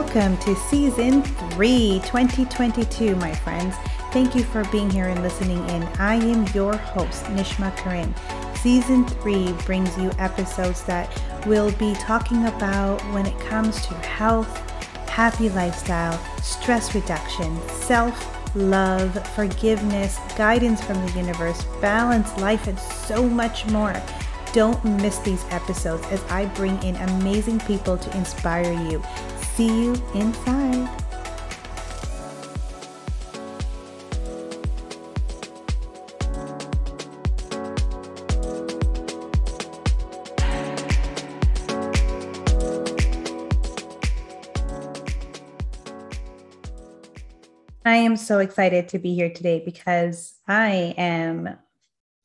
Welcome to season three, 2022, my friends. Thank you for being here and listening in. I am your host, Nishma Karin. Season three brings you episodes that will be talking about when it comes to health, happy lifestyle, stress reduction, self love, forgiveness, guidance from the universe, balance, life, and so much more. Don't miss these episodes as I bring in amazing people to inspire you. See you inside. I am so excited to be here today because I am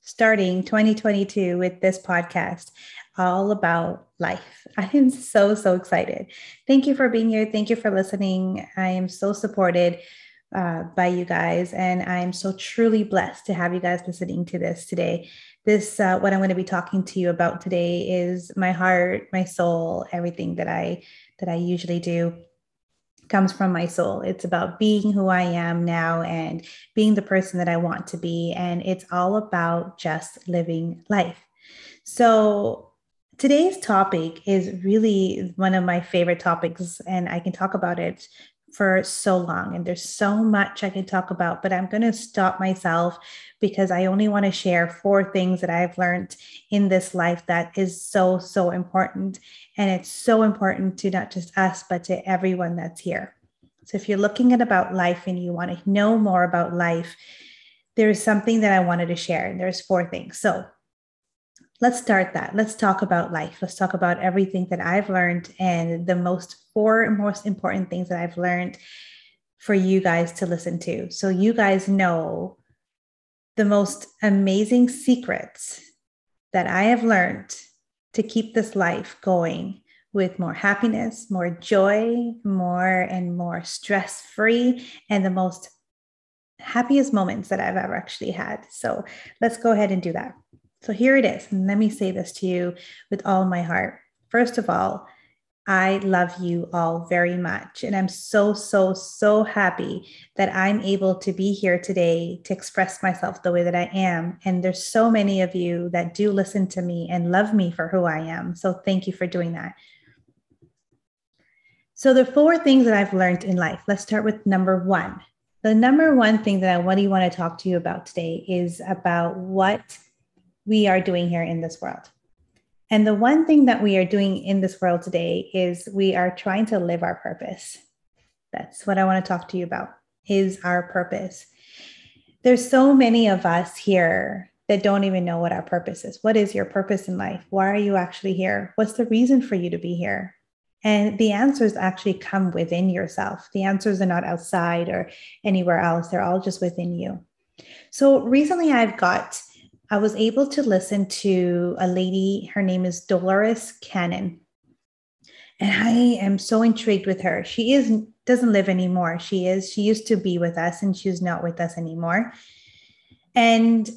starting 2022 with this podcast all about life. I am so, so excited. Thank you for being here. Thank you for listening. I am so supported uh, by you guys, and I am so truly blessed to have you guys listening to this today. This, uh, what I'm going to be talking to you about today, is my heart, my soul, everything that I that I usually do comes from my soul. It's about being who I am now and being the person that I want to be. And it's all about just living life. So, today's topic is really one of my favorite topics, and I can talk about it for so long and there's so much I can talk about, but I'm going to stop myself because I only want to share four things that I've learned in this life that is so, so important. And it's so important to not just us, but to everyone that's here. So if you're looking at about life and you want to know more about life, there's something that I wanted to share. and There's four things. So let's start that. Let's talk about life. Let's talk about everything that I've learned and the most four most important things that I've learned for you guys to listen to. So you guys know the most amazing secrets that I have learned to keep this life going with more happiness, more joy, more and more stress free, and the most happiest moments that I've ever actually had. So let's go ahead and do that. So here it is. And let me say this to you with all my heart. First of all, I love you all very much. And I'm so, so, so happy that I'm able to be here today to express myself the way that I am. And there's so many of you that do listen to me and love me for who I am. So thank you for doing that. So, the four things that I've learned in life, let's start with number one. The number one thing that I really want to talk to you about today is about what we are doing here in this world. And the one thing that we are doing in this world today is we are trying to live our purpose. That's what I want to talk to you about is our purpose. There's so many of us here that don't even know what our purpose is. What is your purpose in life? Why are you actually here? What's the reason for you to be here? And the answers actually come within yourself. The answers are not outside or anywhere else, they're all just within you. So recently I've got I was able to listen to a lady, her name is Dolores Cannon. And I am so intrigued with her. She is doesn't live anymore. She is she used to be with us and she's not with us anymore. And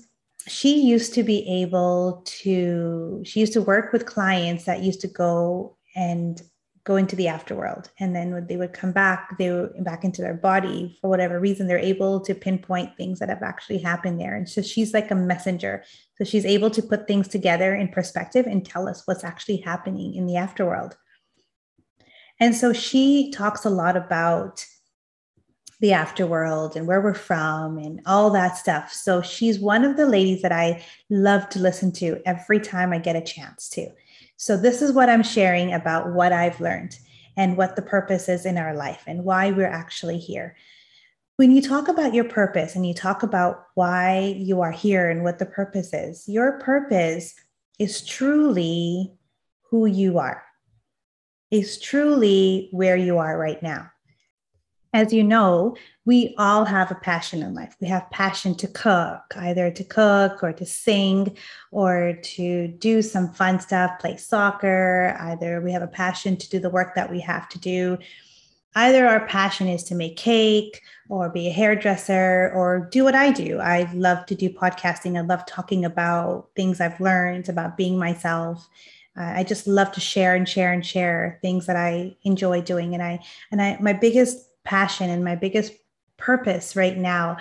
she used to be able to she used to work with clients that used to go and go into the afterworld and then when they would come back they were back into their body for whatever reason they're able to pinpoint things that have actually happened there and so she's like a messenger so she's able to put things together in perspective and tell us what's actually happening in the afterworld and so she talks a lot about the afterworld and where we're from and all that stuff. So she's one of the ladies that I love to listen to every time I get a chance to. So, this is what I'm sharing about what I've learned and what the purpose is in our life and why we're actually here. When you talk about your purpose and you talk about why you are here and what the purpose is, your purpose is truly who you are, is truly where you are right now as you know, we all have a passion in life. We have passion to cook, either to cook or to sing or to do some fun stuff, play soccer. Either we have a passion to do the work that we have to do. Either our passion is to make cake or be a hairdresser or do what I do. I love to do podcasting. I love talking about things I've learned about being myself. I just love to share and share and share things that I enjoy doing. And I, and I, my biggest passion and my biggest purpose right now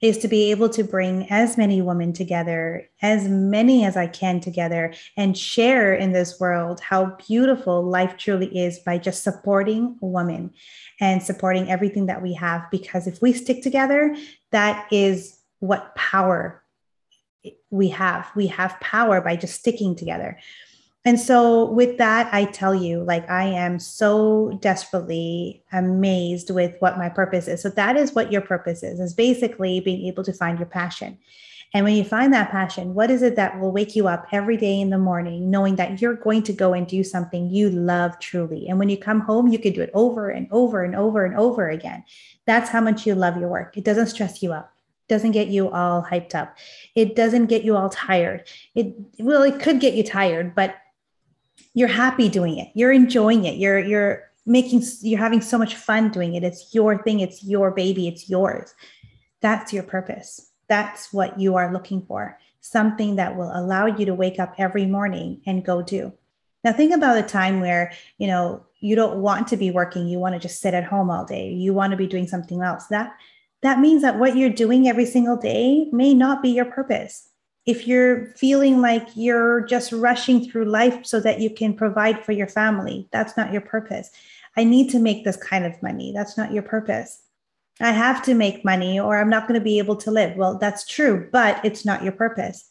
is to be able to bring as many women together, as many as I can together, and share in this world how beautiful life truly is by just supporting women and supporting everything that we have. Because if we stick together, that is what power we have. We have power by just sticking together. And so, with that, I tell you, like, I am so desperately amazed with what my purpose is. So, that is what your purpose is, is basically being able to find your passion. And when you find that passion, what is it that will wake you up every day in the morning, knowing that you're going to go and do something you love truly? And when you come home, you can do it over and over and over and over again. That's how much you love your work. It doesn't stress you out doesn't get you all hyped up. It doesn't get you all tired. It well, it could get you tired, but you're happy doing it. You're enjoying it. You're you're making you're having so much fun doing it. It's your thing. It's your baby. It's yours. That's your purpose. That's what you are looking for. Something that will allow you to wake up every morning and go do. Now think about a time where you know you don't want to be working. You want to just sit at home all day. You want to be doing something else. That that means that what you're doing every single day may not be your purpose if you're feeling like you're just rushing through life so that you can provide for your family, that's not your purpose. I need to make this kind of money. That's not your purpose. I have to make money or I'm not going to be able to live. Well, that's true, but it's not your purpose.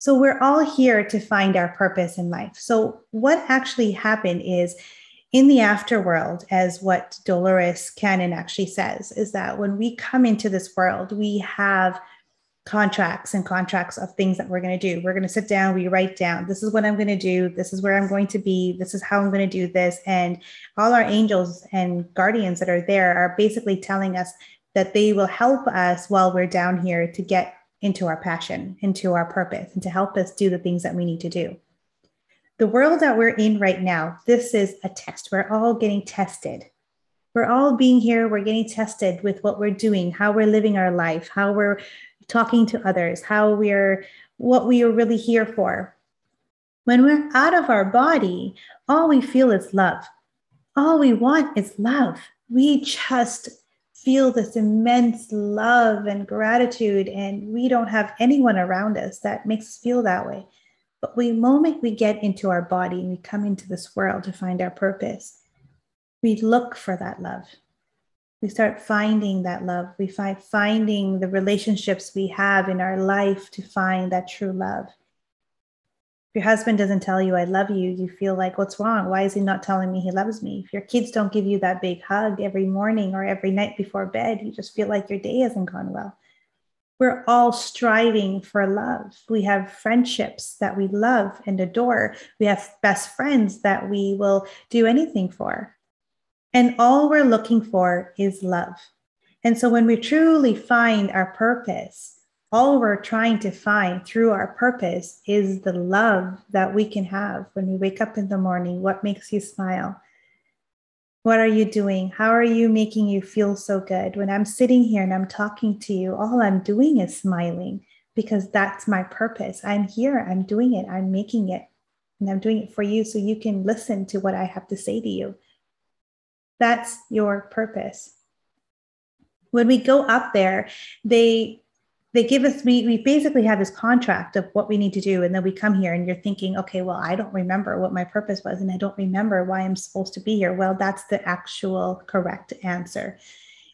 So we're all here to find our purpose in life. So what actually happened is in the afterworld, as what Dolores Cannon actually says, is that when we come into this world, we have contracts and contracts of things that we're going to do. We're going to sit down, we write down, this is what I'm going to do, this is where I'm going to be, this is how I'm going to do this. And all our angels and guardians that are there are basically telling us that they will help us while we're down here to get into our passion, into our purpose, and to help us do the things that we need to do. The world that we're in right now, this is a test. We're all getting tested. We're all being here, we're getting tested with what we're doing, how we're living our life, how we're talking to others, how we're what we are really here for. When we're out of our body, all we feel is love. All we want is love. We just feel this immense love and gratitude, and we don't have anyone around us that makes us feel that way. But the moment we get into our body and we come into this world to find our purpose, we look for that love we start finding that love we find finding the relationships we have in our life to find that true love if your husband doesn't tell you i love you you feel like what's wrong why is he not telling me he loves me if your kids don't give you that big hug every morning or every night before bed you just feel like your day hasn't gone well we're all striving for love. We have friendships that we love and adore. We have best friends that we will do anything for. And all we're looking for is love. And so when we truly find our purpose, all we're trying to find through our purpose is the love that we can have when we wake up in the morning. What makes you smile? What are you doing? How are you making you feel so good? When I'm sitting here and I'm talking to you, all I'm doing is smiling because that's my purpose. I'm here, I'm doing it, I'm making it, and I'm doing it for you so you can listen to what I have to say to you. That's your purpose. When we go up there, they they give us we, we basically have this contract of what we need to do. And then we come here and you're thinking okay well i don't remember what my purpose was and i don't remember why i'm supposed to be here. Well that's the actual correct answer.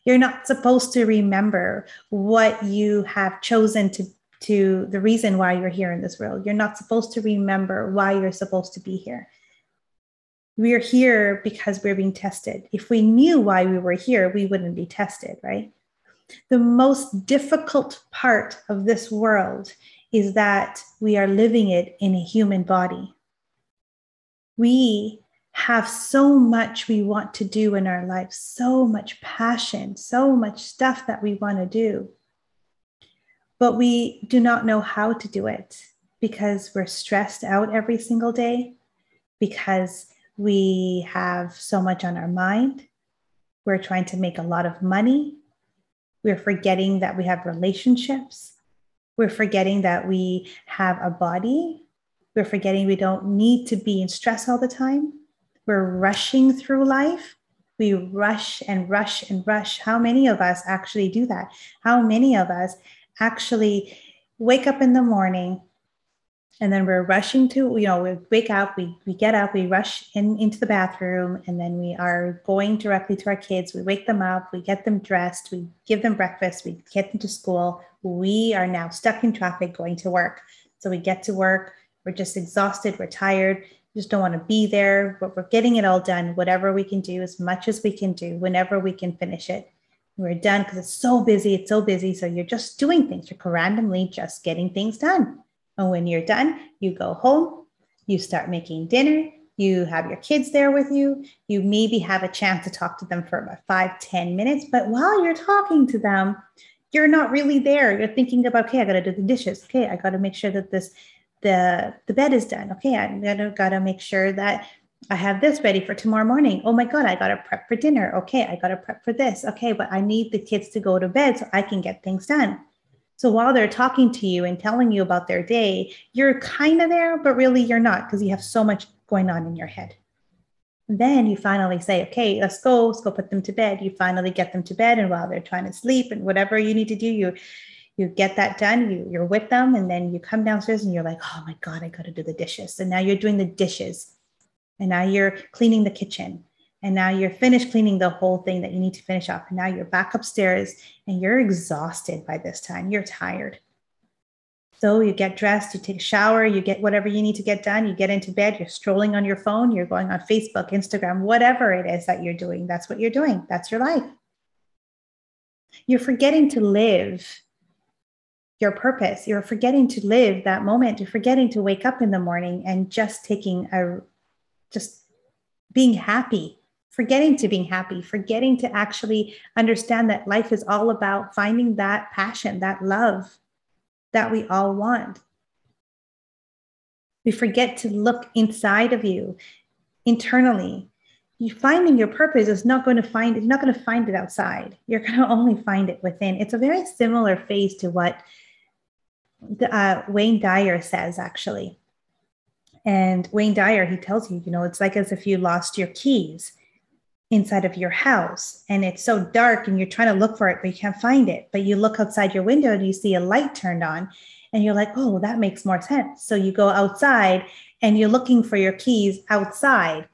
You're not supposed to remember what you have chosen to to the reason why you're here in this world. You're not supposed to remember why you're supposed to be here we're here because we're being tested. If we knew why we were here, we wouldn't be tested, right? The most difficult part of this world is that we are living it in a human body. We have so much we want to do in our life, so much passion, so much stuff that we want to do. But we do not know how to do it because we're stressed out every single day, because we have so much on our mind. We're trying to make a lot of money. We're forgetting that we have relationships. We're forgetting that we have a body. We're forgetting we don't need to be in stress all the time. We're rushing through life. We rush and rush and rush. How many of us actually do that? How many of us actually wake up in the morning and then we're rushing to you know we wake up we, we get up we rush in into the bathroom and then we are going directly to our kids. We wake them up we get them dressed we give them breakfast we get them to school. We are now stuck in traffic going to work. So we get to work we're just exhausted we're tired we just don't want to be there but we're getting it all done. Whatever we can do as much as we can do whenever we can finish it we're done because it's so busy it's so busy. So you're just doing things you're randomly just getting things done and when you're done, you go home, you start making dinner, you have your kids there with you, you maybe have a chance to talk to them for about five, ten minutes. But while you're talking to them, you're not really there. You're thinking about, okay, I gotta do the dishes. Okay, I gotta make sure that this the the bed is done. Okay, I gotta gotta make sure that I have this ready for tomorrow morning. Oh my God, I got to prep for dinner. Okay, I got to prep for this. Okay, but I need the kids to go to bed so I can get things done. So while they're talking to you and telling you about their day, you're kind of there, but really you're not because you have so much going on in your head. And then you finally say, okay, let's go, let's go put them to bed. You finally get them to bed. And while they're trying to sleep and whatever you need to do, you you get that done, you, you're with them, and then you come downstairs and you're like, oh my God, I gotta do the dishes. So now you're doing the dishes. And now you're cleaning the kitchen and now you're finished cleaning the whole thing that you need to finish up and now you're back upstairs and you're exhausted by this time. You're tired. So you get dressed you take a shower you get whatever you need to get done. You get into bed you're strolling on your phone you're going on facebook instagram whatever it is that you're doing. That's what you're doing. That's your life. You're forgetting to live your purpose. You're forgetting to live that moment. You're forgetting to wake up in the morning and just taking a just being happy forgetting to being happy, forgetting to actually understand that life is all about finding that passion, that love that we all want. We forget to look inside of you internally. You finding your purpose is not going to find you're not going to find it outside. You're going to only find it within. It's a very similar phase to what the, uh, Wayne Dyer says, actually. And Wayne Dyer, he tells you, you know, it's like as if you lost your keys inside of your house and it's so dark and you're trying to look for it but you can't find it. But you look outside your window and you see a light turned on and you're like oh that makes more sense. So you go outside and you're looking for your keys outside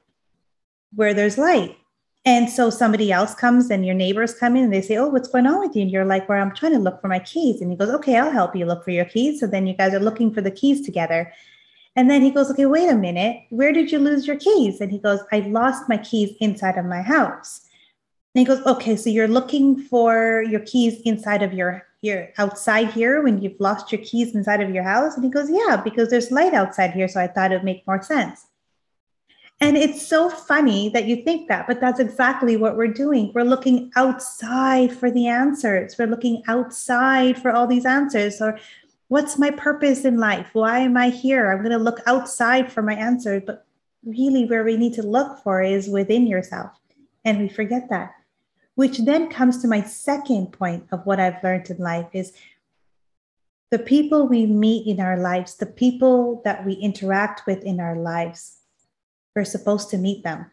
where there's light. And so somebody else comes and your neighbors come in and they say oh what's going on with you? And you're like well i'm trying to look for my keys. And he goes okay i'll help you look for your keys. So then you guys are looking for the keys together and then he goes, Okay, wait a minute. Where did you lose your keys? And he goes, I lost my keys inside of my house. And he goes, Okay, so you're looking for your keys inside of your your outside here when you've lost your keys inside of your house? And he goes, Yeah, because there's light outside here. So I thought it would make more sense. And it's so funny that you think that, but that's exactly what we're doing. We're looking outside for the answers. We're looking outside for all these answers. Or what's my purpose in life? Why am I here? I'm going to look outside for my answer. But really, where we need to look for is within yourself. And we forget that. Which then comes to my second point of what I've learned in life is the people we meet in our lives, the people that we interact with in our lives, we're supposed to meet them.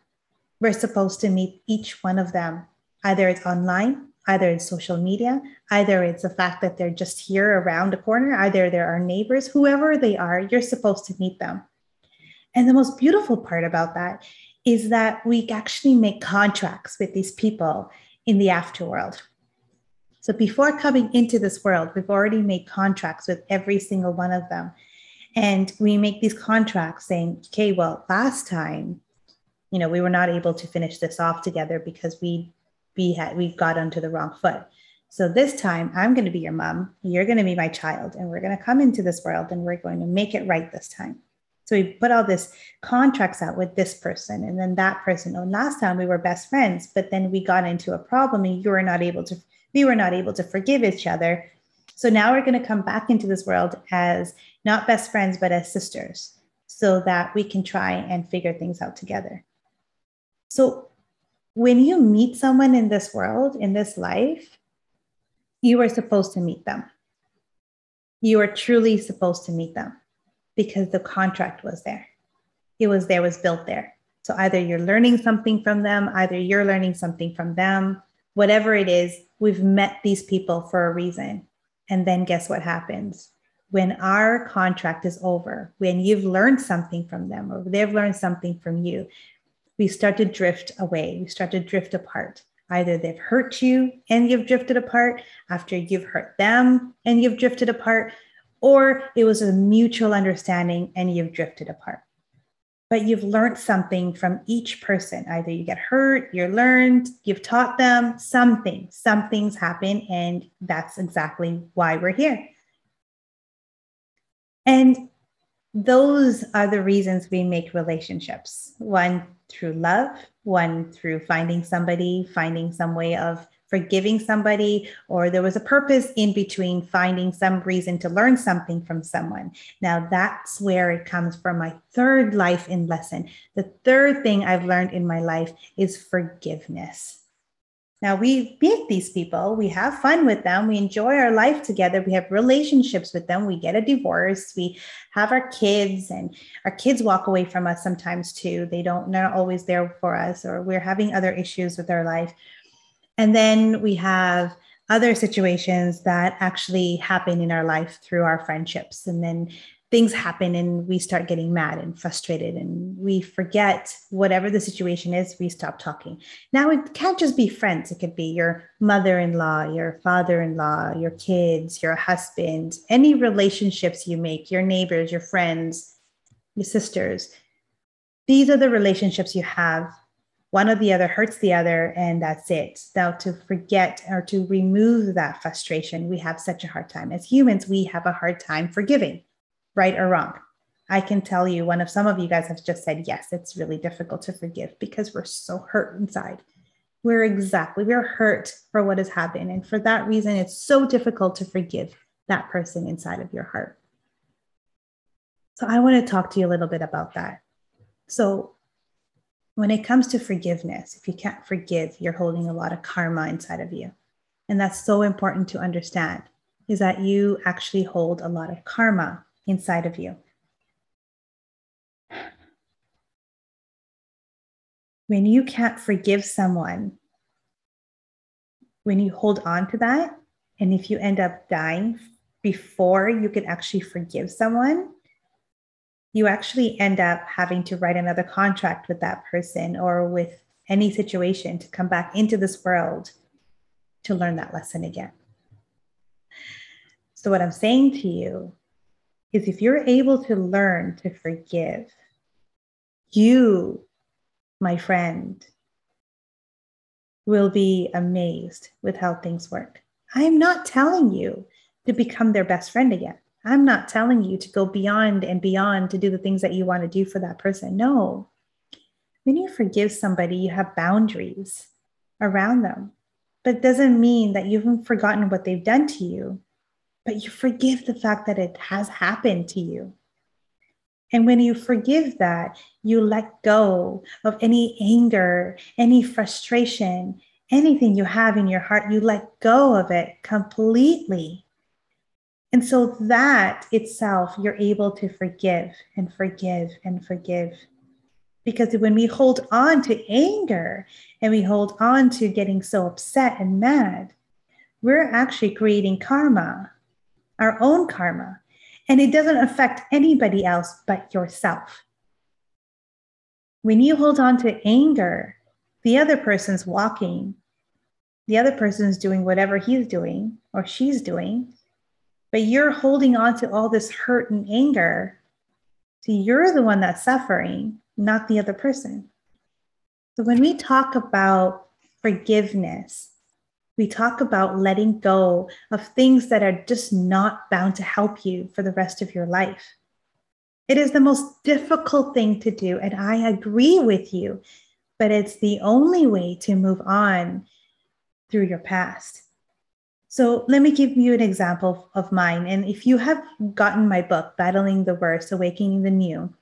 We're supposed to meet each one of them. Either it's online, either it's social media, either it's the fact that they're just here around the corner, either they're our neighbors, whoever they are, you're supposed to meet them. And the most beautiful part about that is that we actually make contracts with these people in the afterworld. So before coming into this world, we've already made contracts with every single one of them. And we make these contracts saying, okay, well, last time, you know, we were not able to finish this off together because we we had we got onto the wrong foot. So this time I'm going to be your mom, you're going to be my child, and we're going to come into this world and we're going to make it right this time. So we put all this contracts out with this person and then that person. Oh, last time we were best friends, but then we got into a problem and you were not able to, we were not able to forgive each other. So now we're going to come back into this world as not best friends, but as sisters so that we can try and figure things out together. So when you meet someone in this world, in this life, you are supposed to meet them. You are truly supposed to meet them. because the contract was there. It was there, was built there. So either you're learning something from them, either you're learning something from them, whatever it is, we've met these people for a reason. And then guess what happens? When our contract is over, when you've learned something from them or they've learned something from you, we start to drift away. We start to drift apart. Either they've hurt you and you've drifted apart after you've hurt them and you've drifted apart, or it was a mutual understanding and you've drifted apart. But you've learned something from each person. Either you get hurt, you're learned, you've taught them something, something's happened, and that's exactly why we're here. And those are the reasons we make relationships one through love, one through finding somebody, finding some way of forgiving somebody, or there was a purpose in between finding some reason to learn something from someone. Now, that's where it comes from my third life in lesson. The third thing I've learned in my life is forgiveness. Now we meet these people, we have fun with them, we enjoy our life together, we have relationships with them, we get a divorce, we have our kids, and our kids walk away from us sometimes too. They don't, they're not always there for us, or we're having other issues with our life. And then we have other situations that actually happen in our life through our friendships. And then things happen and we start getting mad and frustrated and we forget whatever the situation is, we stop talking. Now, it can't just be friends, it could be your mother in law, your father in law, your kids, your husband, any relationships you make, your neighbors, your friends, your sisters. These are the relationships you have one or the other hurts the other, and that's it. Now, to forget or to remove that frustration, we have such a hard time. As humans, we have a hard time forgiving, right or wrong. I can tell you, one of some of you guys have just said, yes, it's really difficult to forgive because we're so hurt inside. We're exactly, we're hurt for what has happened. And for that reason, it's so difficult to forgive that person inside of your heart. So I want to talk to you a little bit about that. So when it comes to forgiveness, if you can't forgive, you're holding a lot of karma inside of you. And that's so important to understand is that you actually hold a lot of karma inside of you. When you can't forgive someone, when you hold on to that, and if you end up dying before you can actually forgive someone, you actually end up having to write another contract with that person or with any situation to come back into this world to learn that lesson again. So, what I'm saying to you is if you're able to learn to forgive, you, my friend, will be amazed with how things work. I'm not telling you to become their best friend again. I'm not telling you to go beyond and beyond to do the things that you want to do for that person. No. When you forgive somebody, you have boundaries around them. But it doesn't mean that you haven't forgotten what they've done to you, but you forgive the fact that it has happened to you. And when you forgive that, you let go of any anger, any frustration, anything you have in your heart, you let go of it completely and so that itself, you're able to forgive and forgive and forgive. Because when we hold on to anger and we hold on to getting so upset and mad, we're actually creating karma, our own karma. And it doesn't affect anybody else but yourself. When you hold on to anger, the other person's walking, the other person's doing whatever he's doing or she's doing, but you're holding on to all this hurt and anger. So you're the one that's suffering, not the other person. So when we talk about forgiveness, we talk about letting go of things that are just not bound to help you for the rest of your life. It is the most difficult thing to do. And I agree with you, but it's the only way to move on through your past. So let me give you an example of mine. And if you have gotten my book, Battling the Worst, Awakening the New,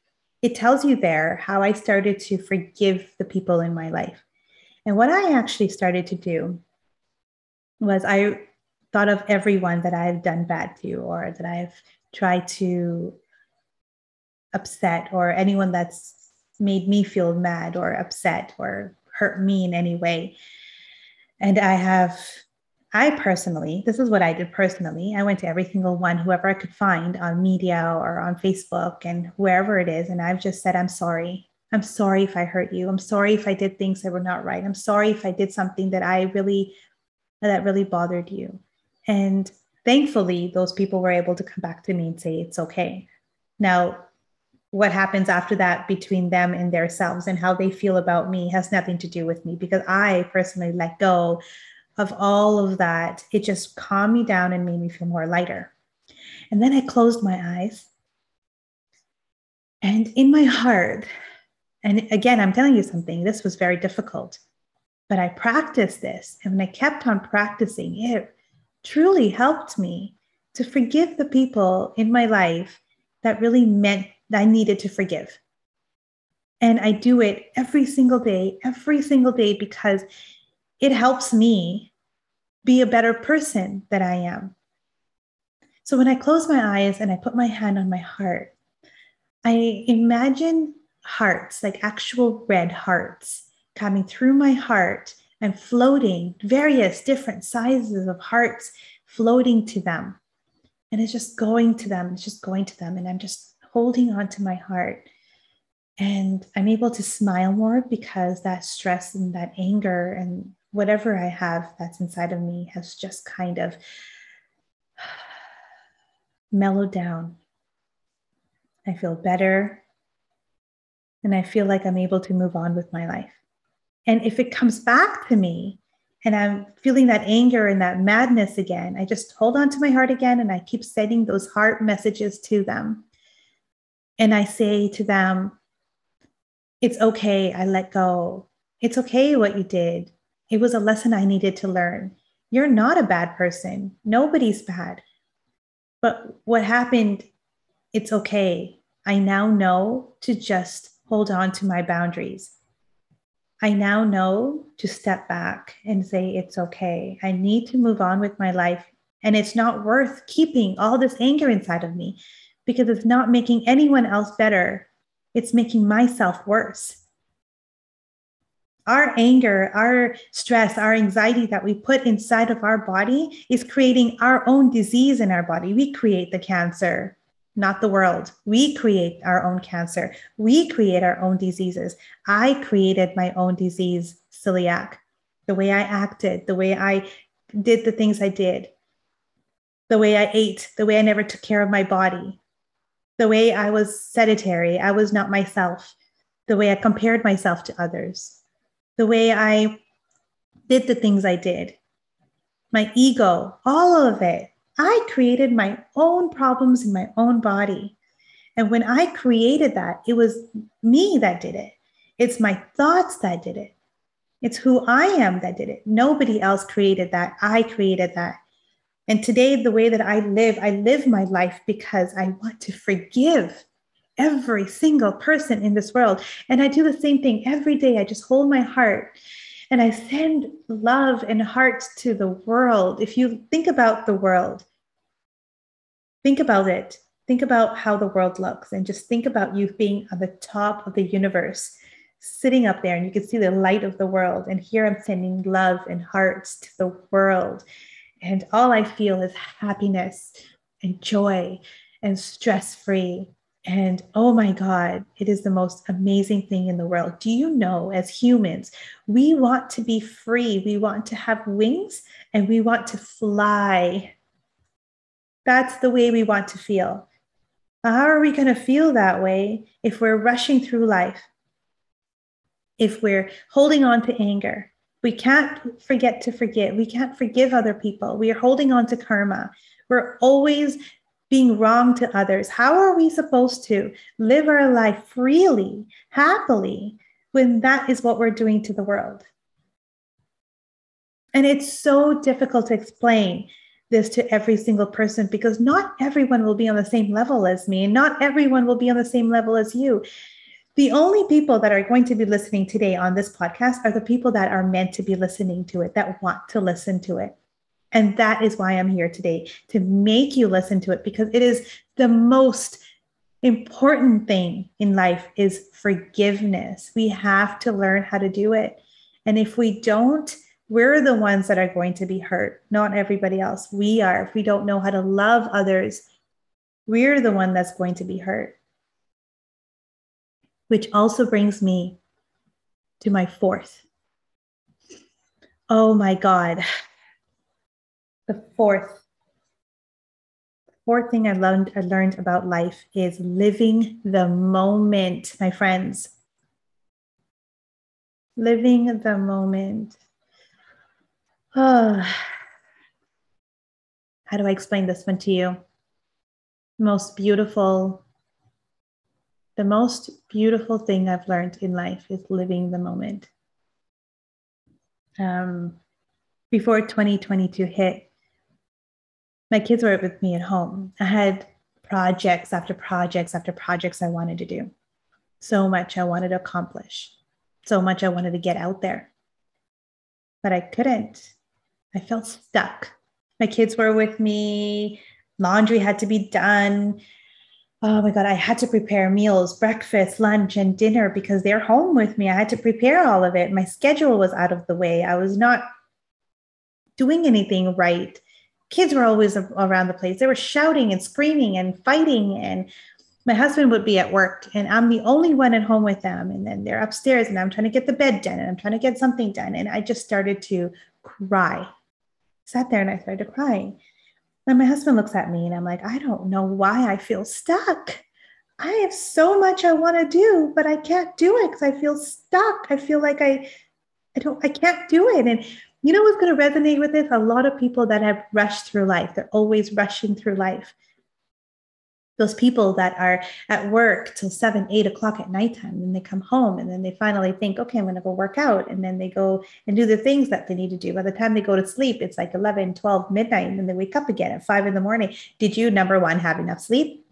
it tells you there how I started to forgive the people in my life. And what I actually started to do was I thought of everyone that I've done bad to or that I've tried to upset or anyone that's made me feel mad or upset or hurt me in any way. And I have, I personally, this is what I did personally. I went to every single one, whoever I could find on media or on Facebook and wherever it is. And I've just said, I'm sorry. I'm sorry if I hurt you. I'm sorry if I did things that were not right. I'm sorry if I did something that I really, that really bothered you. And thankfully, those people were able to come back to me and say, it's okay. Now, what happens after that between them and themselves and how they feel about me has nothing to do with me because I personally let go of all of that. It just calmed me down and made me feel more lighter. And then I closed my eyes. And in my heart, and again, I'm telling you something, this was very difficult, but I practiced this. And when I kept on practicing, it truly helped me to forgive the people in my life that really meant that I needed to forgive. And I do it every single day, every single day, because it helps me be a better person that I am. So when I close my eyes and I put my hand on my heart, I imagine hearts, like actual red hearts, coming through my heart and floating, various different sizes of hearts floating to them. And it's just going to them, it's just going to them. And I'm just holding on to my heart. And I'm able to smile more because that stress and that anger and whatever I have that's inside of me has just kind of mellowed down. I feel better. And I feel like I'm able to move on with my life. And if it comes back to me and I'm feeling that anger and that madness again, I just hold on to my heart again and I keep sending those heart messages to them. And I say to them, It's okay, I let go. It's okay what you did. It was a lesson I needed to learn. You're not a bad person. Nobody's bad. But what happened, it's okay. I now know to just hold on to my boundaries. I now know to step back and say, it's okay. I need to move on with my life. And it's not worth keeping all this anger inside of me because it's not making anyone else better. It's making myself worse. Our anger, our stress, our anxiety that we put inside of our body is creating our own disease in our body. We create the cancer, not the world. We create our own cancer. We create our own diseases. I created my own disease, celiac, the way I acted, the way I did the things I did, the way I ate, the way I never took care of my body, the way I was sedentary, I was not myself, the way I compared myself to others, the way I did the things I did, my ego, all of it. I created my own problems in my own body. And when I created that, it was me that did it. It's my thoughts that did it. It's who I am that did it. Nobody else created that. I created that. And today, the way that I live, I live my life because I want to forgive every single person in this world. And I do the same thing every day. I just hold my heart and I send love and heart to the world. If you think about the world, think about it. Think about how the world looks and just think about you being on the top of the universe, sitting up there, and you can see the light of the world. And here I'm sending love and hearts to the world. And all I feel is happiness and joy and stress free. And oh my God, it is the most amazing thing in the world. Do you know, as humans, we want to be free, we want to have wings, and we want to fly. That's the way we want to feel. How are we going to feel that way if we're rushing through life? If we're holding on to anger, we can't forget to forget. We can't forgive other people. We are holding on to karma. We're always being wrong to others. How are we supposed to live our life freely, happily, when that is what we're doing to the world? And it's so difficult to explain this to every single person because not everyone will be on the same level as me, and not everyone will be on the same level as you. The only people that are going to be listening today on this podcast are the people that are meant to be listening to it, that want to listen to it. And that is why I'm here today to make you listen to it because it is the most important thing in life is forgiveness. We have to learn how to do it. And if we don't, we're the ones that are going to be hurt, not everybody else. We are. If we don't know how to love others, we're the one that's going to be hurt. Which also brings me to my fourth. Oh my God. The fourth. Fourth thing I learned, I learned about life is living the moment, my friends. Living the moment. Oh. How do I explain this one to you? Most beautiful, the most beautiful thing I've learned in life is living the moment. Um, before 2022 hit, my kids were with me at home. I had projects after projects after projects I wanted to do. So much I wanted to accomplish. So much I wanted to get out there. But I couldn't. I felt stuck. My kids were with me. Laundry had to be done. Oh my God, I had to prepare meals, breakfast, lunch, and dinner because they're home with me. I had to prepare all of it. My schedule was out of the way. I was not doing anything right kids were always around the place. They were shouting and screaming and fighting. And my husband would be at work, and I'm the only one at home with them. And then they're upstairs, and I'm trying to get the bed done, and I'm trying to get something done. And I just started to cry. Sat there and I started crying. And my husband looks at me, and I'm like, I don't know why I feel stuck. I have so much I want to do, but I can't do it because I feel stuck. I feel like I, I don't, I can't do it. And you know what's going to resonate with this? A lot of people that have rushed through life, they're always rushing through life. Those people that are at work till seven, eight o'clock at nighttime, and they come home and then they finally think, okay, I'm going to go work out. And then they go and do the things that they need to do. By the time they go to sleep, it's like 11, 12 midnight, and then they wake up again at five in the morning. Did you, number one, have enough sleep?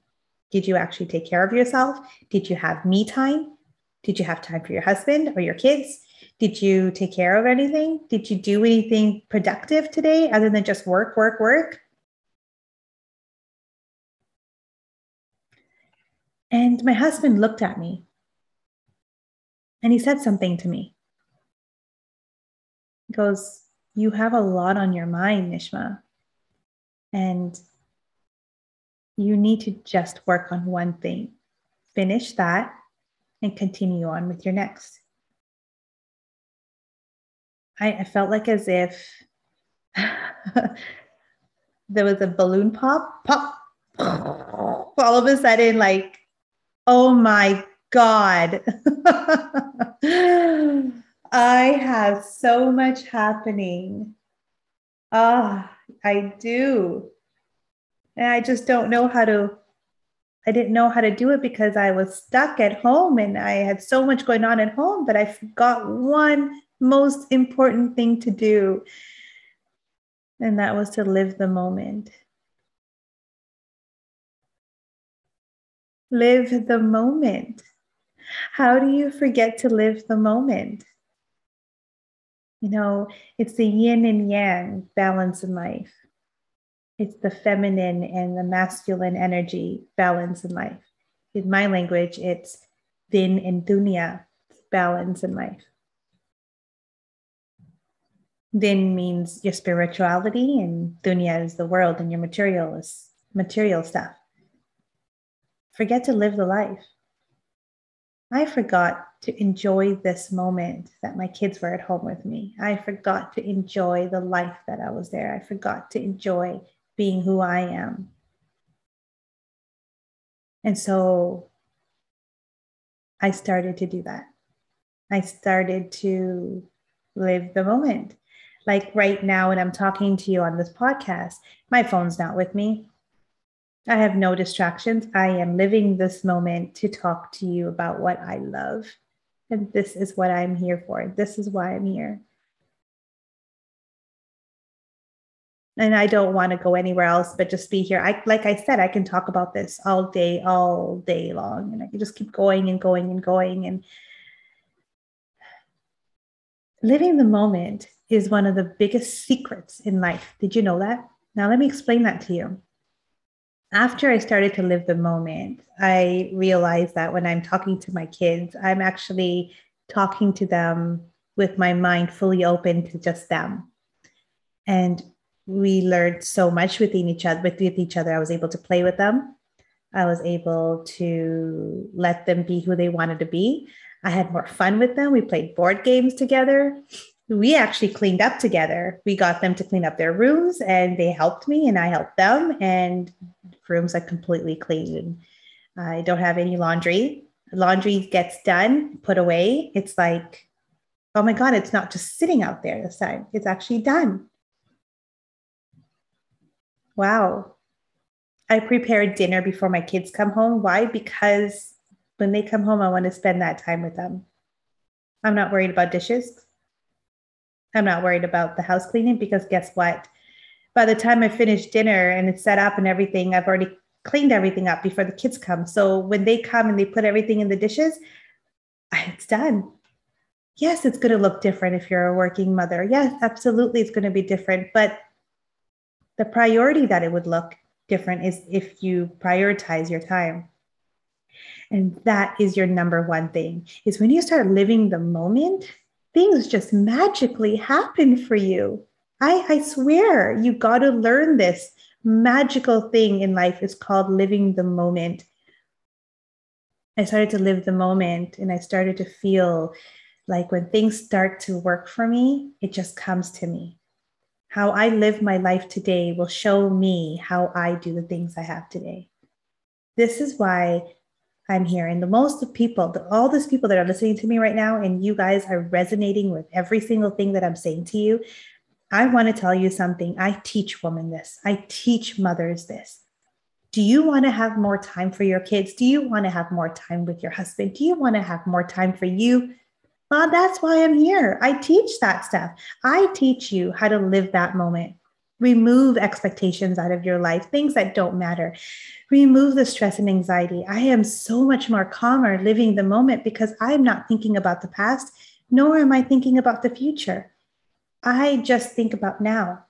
Did you actually take care of yourself? Did you have me time? Did you have time for your husband or your kids? Did you take care of anything? Did you do anything productive today other than just work, work, work? And my husband looked at me and he said something to me. He goes, You have a lot on your mind, Nishma. And you need to just work on one thing, finish that, and continue on with your next. I, I felt like as if there was a balloon pop, pop, all of a sudden, like, oh my God. I have so much happening. Ah, oh, I do. And I just don't know how to, I didn't know how to do it because I was stuck at home and I had so much going on at home, but I forgot one most important thing to do. And that was to live the moment. Live the moment. How do you forget to live the moment? You know, it's the yin and yang balance in life. It's the feminine and the masculine energy balance in life. In my language, it's din and dunya balance in life. Din means your spirituality, and dunya is the world, and your material is material stuff. Forget to live the life. I forgot to enjoy this moment that my kids were at home with me. I forgot to enjoy the life that I was there. I forgot to enjoy being who I am. And so I started to do that. I started to live the moment. Like right now, when I'm talking to you on this podcast, my phone's not with me. I have no distractions. I am living this moment to talk to you about what I love. And this is what I'm here for. This is why I'm here. And I don't want to go anywhere else but just be here. I like I said, I can talk about this all day, all day long. And I can just keep going and going and going. And living the moment is one of the biggest secrets in life. Did you know that? Now, let me explain that to you. after I started to live the moment, I realized that when I'm talking to my kids, I'm actually talking to them with my mind fully open to just them. And we learned so much within each other with, with each other. I was able to play with them. I was able to let them be who they wanted to be. I had more fun with them. We played board games together we actually cleaned up together. We got them to clean up their rooms and they helped me and I helped them. And rooms are completely clean. I don't have any laundry. Laundry gets done, put away. It's like, oh my God, it's not just sitting out there this time. It's actually done. Wow. I prepare dinner before my kids come home. Why? Because when they come home, I want to spend that time with them. I'm not worried about dishes. I'm not worried about the house cleaning because guess what? By the time I finish dinner and it's set up and everything, I've already cleaned everything up before the kids come. So when they come and they put everything in the dishes, it's done. Yes, it's going to look different if you're a working mother. Yes, absolutely, it's going to be different. But the priority that it would look different is if you prioritize your time. And that is your number one thing is when you start living the moment things just magically happen for you. I, I swear, you got to learn this magical thing in life. is called living the moment. I started to live the moment and I started to feel like when things start to work for me, it just comes to me. How I live my life today will show me how I do the things I have today. This is why I'm here. And the most people, the, all these people that are listening to me right now, and you guys are resonating with every single thing that I'm saying to you. I want to tell you something. I teach women this, I teach mothers this. Do you want to have more time for your kids? Do you want to have more time with your husband? Do you want to have more time for you? Well, that's why I'm here. I teach that stuff. I teach you how to live that moment remove expectations out of your life, things that don't matter. Remove the stress and anxiety. I am so much more calmer living the moment because I'm not thinking about the past, nor am I thinking about the future. I just think about now.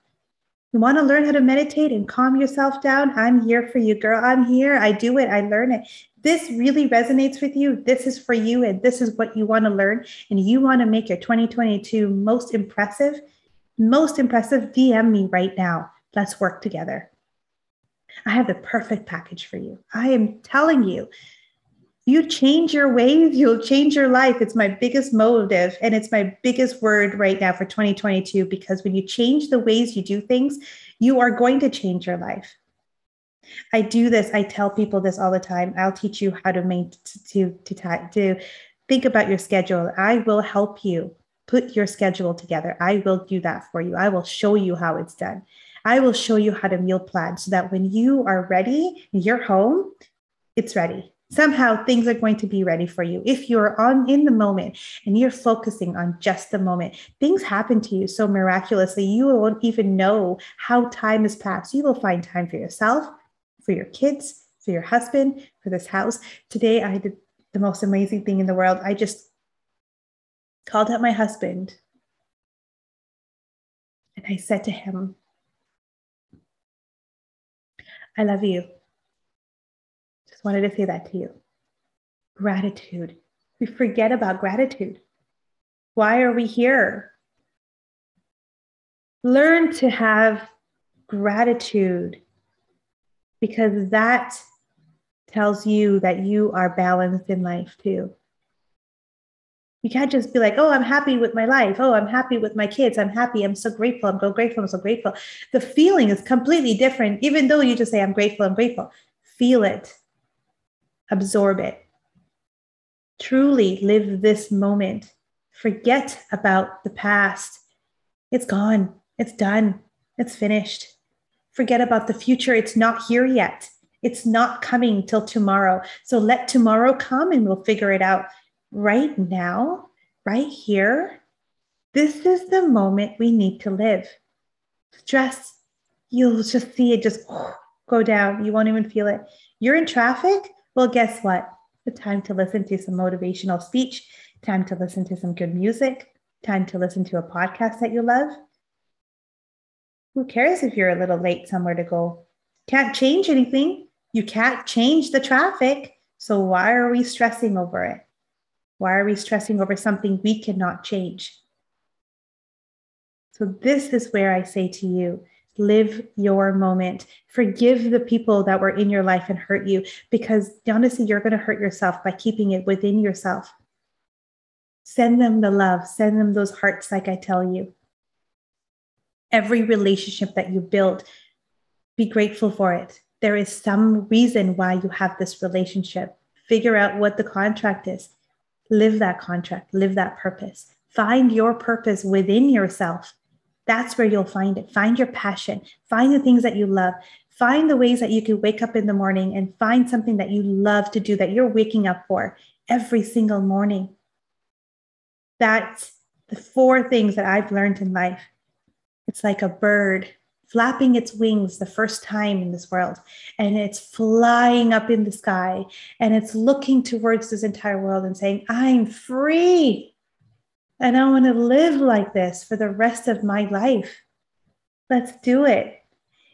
You want to learn how to meditate and calm yourself down? I'm here for you, girl. I'm here. I do it. I learn it. This really resonates with you. This is for you, and this is what you want to learn. And you want to make your 2022 most impressive most impressive, DM me right now. Let's work together. I have the perfect package for you. I am telling you, you change your ways, you'll change your life. It's my biggest motive and it's my biggest word right now for 2022 because when you change the ways you do things, you are going to change your life. I do this, I tell people this all the time. I'll teach you how to make to to to, to think about your schedule. I will help you put your schedule together. I will do that for you. I will show you how it's done. I will show you how to meal plan so that when you are ready, you're home, it's ready. Somehow things are going to be ready for you. If you're on in the moment and you're focusing on just the moment, things happen to you so miraculously, you won't even know how time has passed. You will find time for yourself, for your kids, for your husband, for this house. Today, I did the most amazing thing in the world. I just called up my husband and I said to him, I love you. Just wanted to say that to you. Gratitude. We forget about gratitude. Why are we here? Learn to have gratitude because that tells you that you are balanced in life too. You can't just be like, oh, I'm happy with my life. Oh, I'm happy with my kids. I'm happy. I'm so grateful. I'm so grateful. I'm so grateful. The feeling is completely different, even though you just say, I'm grateful. I'm grateful. Feel it, absorb it. Truly live this moment. Forget about the past. It's gone. It's done. It's finished. Forget about the future. It's not here yet. It's not coming till tomorrow. So let tomorrow come and we'll figure it out right now, right here, this is the moment we need to live. Stress, you'll just see it just go down. You won't even feel it. You're in traffic. Well, guess what? The time to listen to some motivational speech, time to listen to some good music, time to listen to a podcast that you love. Who cares if you're a little late somewhere to go? Can't change anything. You can't change the traffic. So why are we stressing over it? Why are we stressing over something we cannot change? So, this is where I say to you live your moment. Forgive the people that were in your life and hurt you because honestly, you're going to hurt yourself by keeping it within yourself. Send them the love, send them those hearts, like I tell you. Every relationship that you build, be grateful for it. There is some reason why you have this relationship. Figure out what the contract is. Live that contract, live that purpose. Find your purpose within yourself that's where you'll find it. Find your passion, find the things that you love, find the ways that you can wake up in the morning and find something that you love to do that you're waking up for every single morning. That's the four things that I've learned in life. It's like a bird flapping its wings the first time in this world, and it's flying up in the sky, and it's looking towards this entire world and saying, I'm free. And I want to live like this for the rest of my life. Let's do it.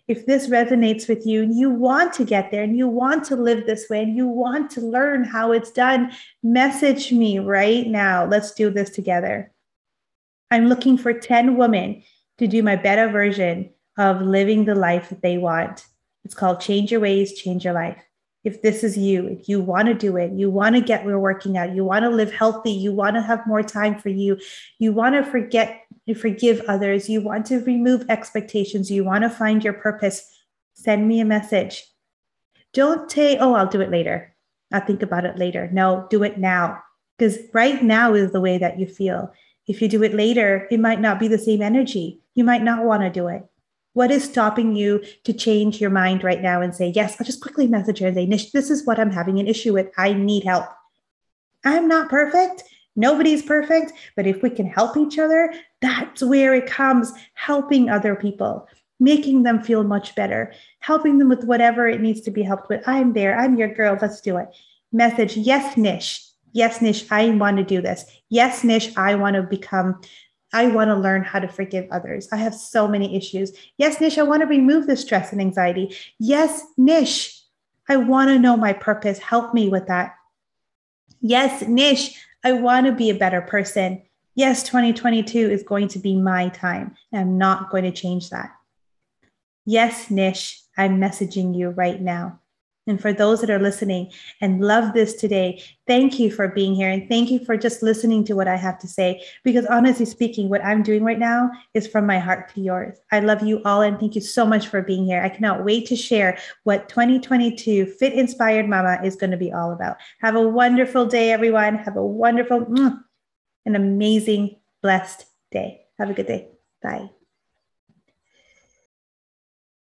If this resonates with you and you want to get there and you want to live this way and you want to learn how it's done, message me right now. Let's do this together. I'm looking for 10 women to do my better version of living the life that they want. It's called Change Your Ways, Change Your Life if this is you, if you want to do it, you want to get we're working out, you want to live healthy, you want to have more time for you, you want to forget to forgive others, you want to remove expectations, you want to find your purpose, send me a message. Don't say, oh, I'll do it later. I'll think about it later. No, do it now. Because right now is the way that you feel. If you do it later, it might not be the same energy. You might not want to do it. What is stopping you to change your mind right now and say, yes, I'll just quickly message her and say, Nish, this is what I'm having an issue with. I need help. I'm not perfect. Nobody's perfect. But if we can help each other, that's where it comes helping other people, making them feel much better, helping them with whatever it needs to be helped with. I'm there. I'm your girl. Let's do it. Message, yes, Nish. Yes, Nish, I want to do this. Yes, Nish, I want to become I want to learn how to forgive others. I have so many issues. Yes, Nish, I want to remove the stress and anxiety. Yes, Nish, I want to know my purpose. Help me with that. Yes, Nish, I want to be a better person. Yes, 2022 is going to be my time. and I'm not going to change that. Yes, Nish, I'm messaging you right now. And for those that are listening and love this today, thank you for being here and thank you for just listening to what I have to say. Because honestly speaking, what I'm doing right now is from my heart to yours. I love you all and thank you so much for being here. I cannot wait to share what 2022 Fit Inspired Mama is going to be all about. Have a wonderful day, everyone. Have a wonderful, an amazing, blessed day. Have a good day. Bye.